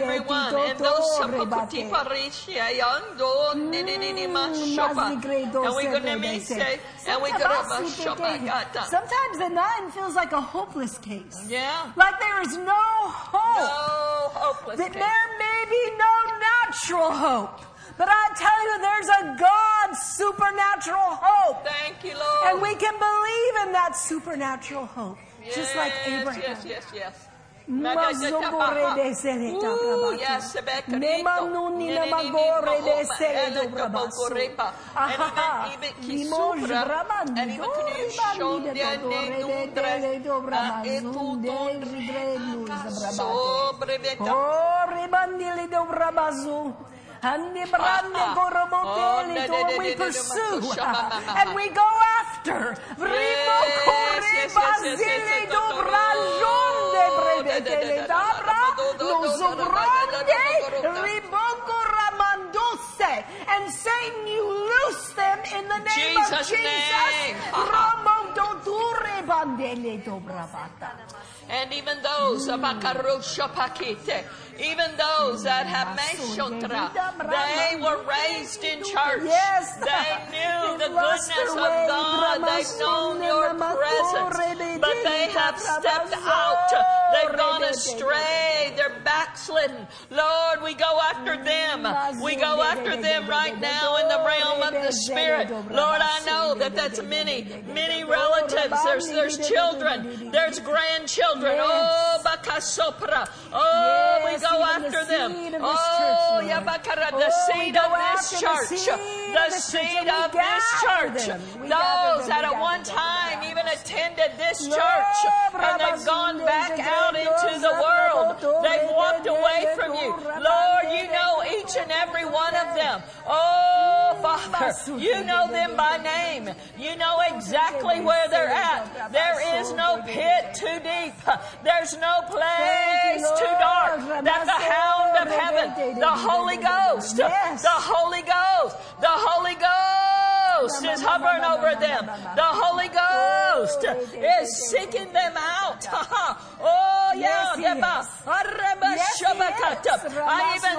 everyone. And those Toto, sapakuti Rebate. parishi ayando, ni, ni, ni, ni, mashopa. Mazigredo And we gonna Sebredete. me say, and we gonna mashopa Sometimes gata. sometimes the nine feels like a hopeless case. Yeah. Like there is no hope. No hopeless that there may be no natural hope. But I tell you, there's a God supernatural hope. Thank you, Lord. And we can believe in that supernatural hope. Just like Abraham. Yes. Yes, yes, yes. Mazogore de seleta Ooh, brabate. yes, Sebekarito. Nemanuni na magore de seledo brabaso. Ahaha. Limoj brabando. And even can you show Ribandi de the todore de teledo brabazun de rigrenus brabate. Sobrebeta. Oh, ribandili do. And the brande goroboteli Oh, do we pursue and we go after. Oh, and Satan you loose them in the name of Jesus' Jesus. name. Ramo do dure bandele do bravata. And even those, even those that have Meshotra, they were raised in church. They knew the goodness of. God. They've known your presence. But they have stepped out. They've gone astray. They're backslidden. Lord, we go after them. We go after them right now in the realm of the Spirit. Lord, I know that that's many, many relatives. There's, there's children. There's grandchildren. Oh, Bakasopra. Oh, we go even the after them. seed of this Oh, church, Yabakara, the Oh, we seed of this church. seed seed the of seed of this church. them. We gather Those that at one time even attended this church and they've gone back out into the world. They've walked away from you. Lord, you know each and every one of them. Oh, mm, Father, you know them by name. You know exactly where they're at. There is no pit too deep. There's no place too dark that the hound of heaven, the Holy Ghost, Yes. the Holy Ghost, the Holy Ghost is hovering over them. The Holy Ghost is seeking them out. Oh, yeah. Yes, he Deba. Yes, he shabakata. is. I even.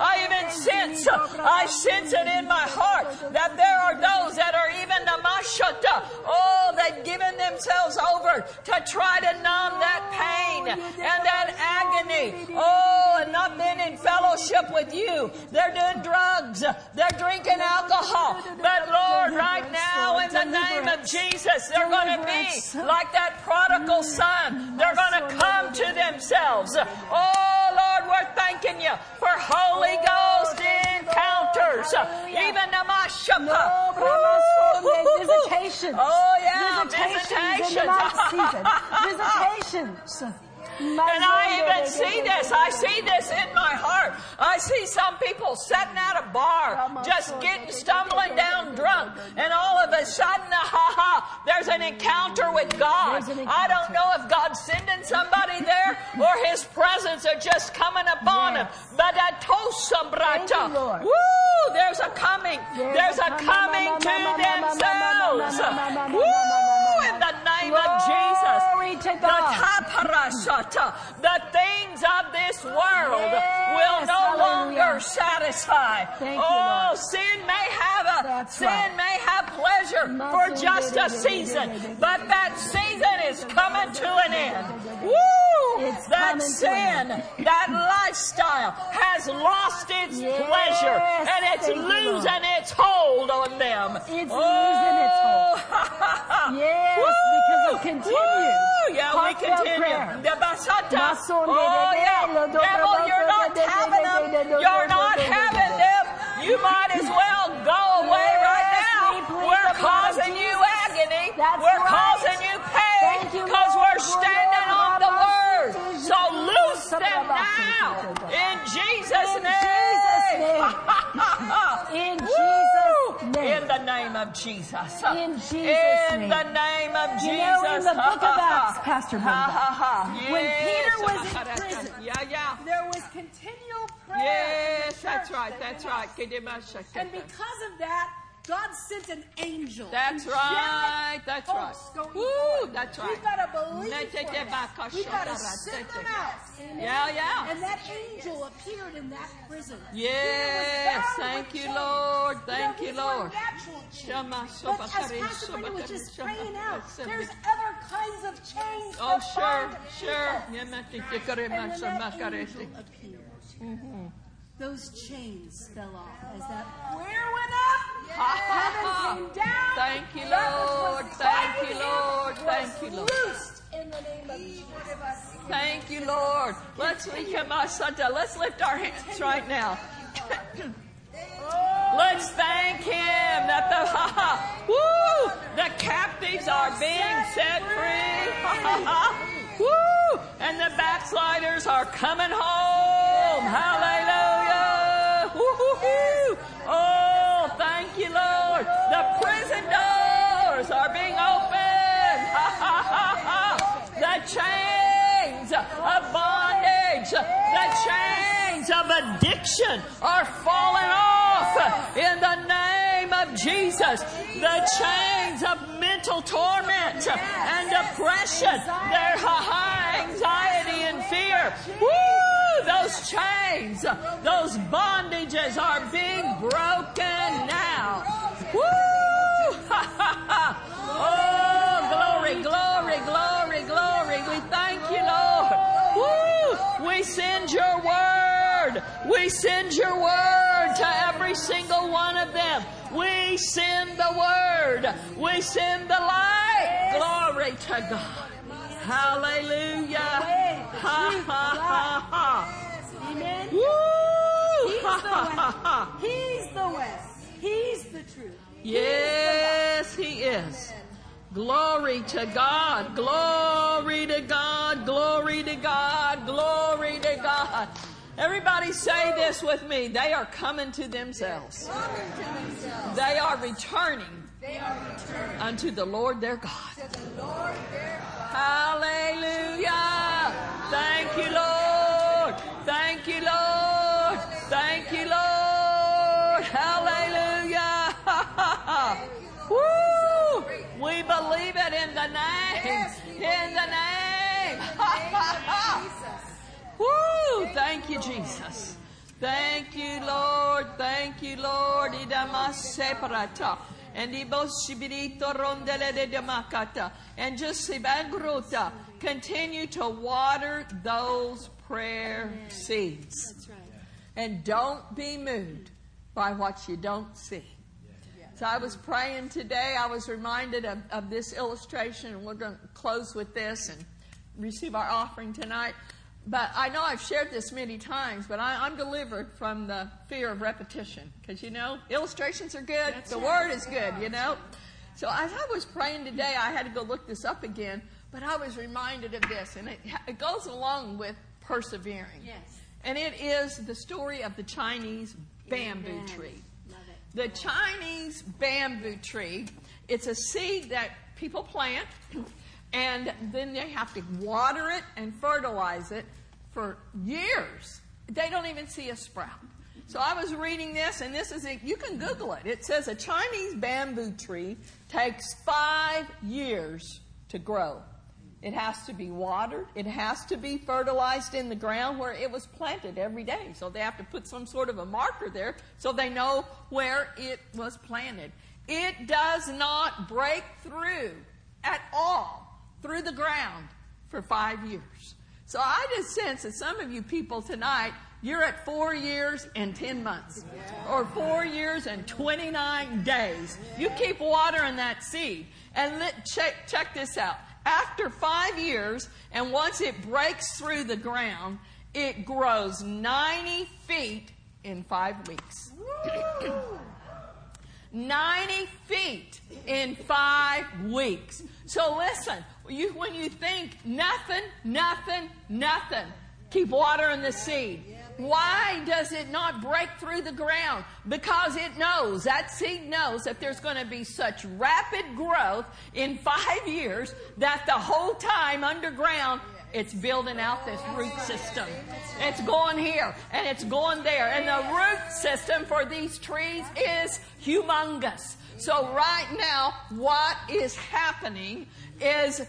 I even sense, I sense it in my heart that there are those that are even the mashata. Oh, they've given themselves over to try to numb that pain and that agony. Oh, and not been in fellowship with you. They're doing drugs. They're drinking alcohol. But Lord, right now, in the name of Jesus, they're going to be like that prodigal son. They're going to come to themselves. Oh, Lord, we're thanking you for Holy Ghost encounters. Even the Mashapa. Visitations. Oh, yeah, Visitations visitations. Visitations. And I even see this. I see this in my heart. I see some people sitting at a bar, just getting stumbling down drunk, and all of a sudden, ha ha, there's an encounter with God. I don't know if God's sending somebody there or His presence are just coming upon Yes. them. But I told some Thank. Woo! There's a coming. There's There's a coming to themselves. Woo! In the name of Jesus. Glory to The God. The things of this world Yes, will no hallelujah. longer satisfy. Thank oh, Lord. sin may have a That's sin right. may have pleasure for just a season, but that season is coming to an end. Woo! It's that sin, that lifestyle has lost its Yes, pleasure and it's thank you, losing its hold on them. It's oh, losing its hold. Yes, because it Woo! continue. Woo! Yeah, we continue. prayer. The basata. Mason de Oh, yeah. Devil, you're not having them. You're not having them. You might as well go away right now. We're the blood of causing you agony. We're causing you pain because we're standing on the word. So loose them now in Jesus' name. In Jesus' name. In the name of Jesus. In Jesus' In name. the name of Jesus. You know, in the book of Acts, Pastor Brenda, ha. when Yes. Peter was in prison, Yeah, yeah. there was continual prayer. in Yes, that's right, that that's right. And because of that, God sent an angel. That's right, that's oh, right. hosts Woo, that's right. We've got to believe for te that. baka We've got to send them out. Amen. Yeah, yeah. And that angel appeared in that prison. Yes, Peter was bound thank you. Lord, thank you, Lord. natural chains. Shama But as Pastor Brenda was just praying out, there's other kinds of chains Oh, sure, sure. people. Yamate te kare And when masama that kare angel appeared, mm-hmm. Those chains fell off as that prayer went up. Heaven came down. Thank you, Lord. Thank you, Lord. Thank you, Lord. Loosed in the name of Jesus. Thank you, Lord. Let's welcome our Sunday. Let's lift our hands right now. Let's thank Him that the ha ha woo the captives are being set free. Ha ha ha. Woo! And the backsliders are coming home. Hallelujah. Woo-hoo-hoo. Oh, thank you, Lord. The prison doors are being opened. The chains of bondage, the chains of addiction are falling off in the name of Jesus. The chains of mental torment and depression, their high anxiety and fear. Woo! Those chains, those bondages are being broken now. Woo! Oh, glory, glory, glory, glory. We thank you, Lord. Woo! We send your word. We send your word to every single one of them. We send the word. We send the light. Glory to God. Hallelujah. Ha ha ha ha. Amen. Woo! He's Ha the ha ha ha. way. He's the way. Yes, He is. Glory to God. Glory to God. Glory to God. Glory to God. Everybody say this with me. They are coming to themselves. They are returning unto the Lord their God. Hallelujah. Thank you, Lord. Thank you, Lord. Thank you, Lord. Hallelujah. Woo! We believe it in the name. In the name. Woo! Thank you, Jesus. Thank you, Lord. Thank you, Lord. Idamaseparata. And ibosibirito rondele de. And just. Continue to water those prayer seeds. Right. And don't be moved by what you don't see. So I was praying today. I was reminded of, of this illustration, and we're going to close with this and receive our offering tonight. But I know I've shared this many times, but I, I'm delivered from the fear of repetition. Because, you know, illustrations are good, the Word is good, you know. So as I was praying today, I had to go look this up again, but I was reminded of this, and it, it goes along with persevering. Yes. And it is the story of the Chinese bamboo Amen. tree. Love it. The Chinese bamboo tree, it's a seed that people plant and then they have to water it and fertilize it for years. They don't even see a sprout. So I was reading this, and this is, a, you can Google it. It says a Chinese bamboo tree takes five years to grow. It has to be watered. It has to be fertilized in the ground where it was planted every day. So they have to put some sort of a marker there so they know where it was planted. It does not break through at all through the ground for five years. So I just sense that some of you people tonight, you're at four years and 10 months, or four years and 29 days. You keep watering that seed. And let, check, check this out. After five years, and once it breaks through the ground, it grows 90 feet in five weeks. 90 feet in five weeks. So listen, you, when you think nothing, nothing, nothing, keep watering the seed. Why does it not break through the ground? Because it knows, that seed knows that there's going to be such rapid growth in five years that the whole time underground it's building out this root system. It's going here and it's going there. And the root system for these trees is humongous. So right now, what is happening is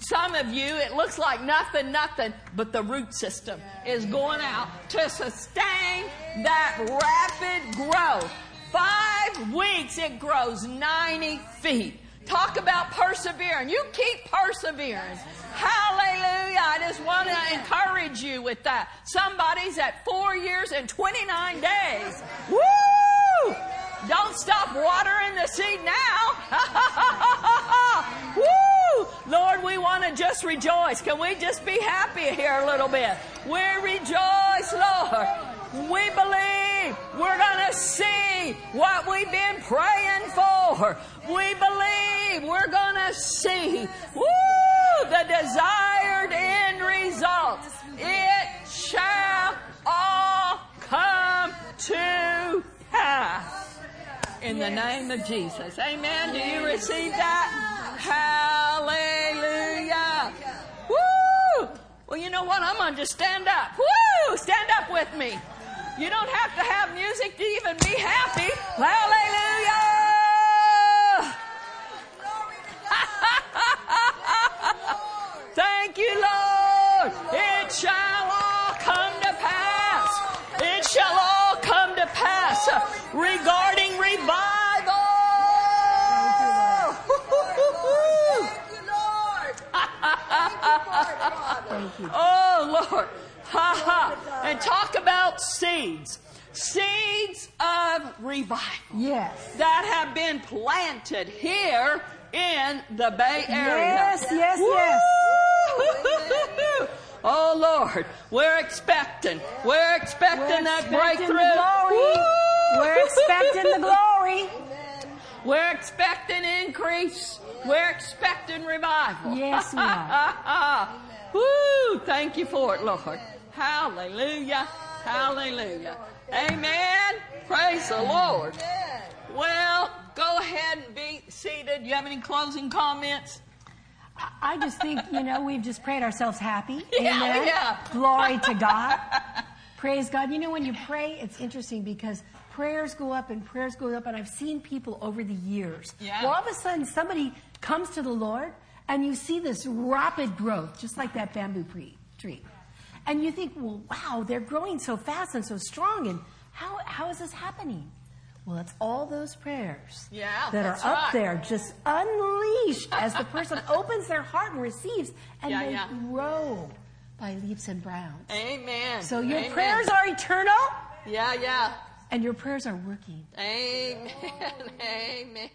some of you, it looks like nothing, nothing, but the root system is going out to sustain that rapid growth. Five weeks, it grows 90 feet. Talk about persevering. You keep persevering. Hallelujah. I just want to encourage you with that. Somebody's at four years and 29 days. Woo! Don't stop watering the seed now. Woo! Lord, we want to just rejoice. Can we just be happy here a little bit? We rejoice, Lord. We believe we're going to see what we've been praying for. We believe we're going to see, woo, the desired end result. It shall all come to pass. In the name of Jesus. Amen. Do you receive that? Hallelujah. Woo! Well, you know what? I'm going to just stand up. Woo! Stand up with me. You don't have to have music to even be happy. Hallelujah! Thank you, Lord. It shall all come to pass. It shall all come to pass regarding Oh, Lord. Ha ha. And talk about seeds. Seeds of revival Yes. that have been planted here in the Bay Area. Yes, yes, yes. Oh Lord, we're expecting. We're expecting We're that expecting breakthrough. the glory. We're expecting the glory. We're expecting increase. We're expecting revival. Yes, we are. Woo! Thank you for it, Lord. Hallelujah. Hallelujah. Amen. Praise the Lord. Well, go ahead and be seated. You have any closing comments? I just think, you know, we've just prayed ourselves happy. Yeah, Amen. yeah. Glory to God. Praise God. You know, when you pray, it's interesting because prayers go up and prayers go up, and I've seen people over the years. Yeah. Well, all of a sudden, somebody comes to the Lord, and you see this rapid growth, just like that bamboo pre- tree. And you think, well, wow, they're growing so fast and so strong, and how, how is this happening? Well, it's all those prayers Yeah, that are up right. there, just unleashed as the person opens their heart and receives, and Yeah, they yeah. grow by leaps and bounds. Amen. So your Amen. prayers are eternal, Yeah, yeah. And your prayers are working. Amen. Amen.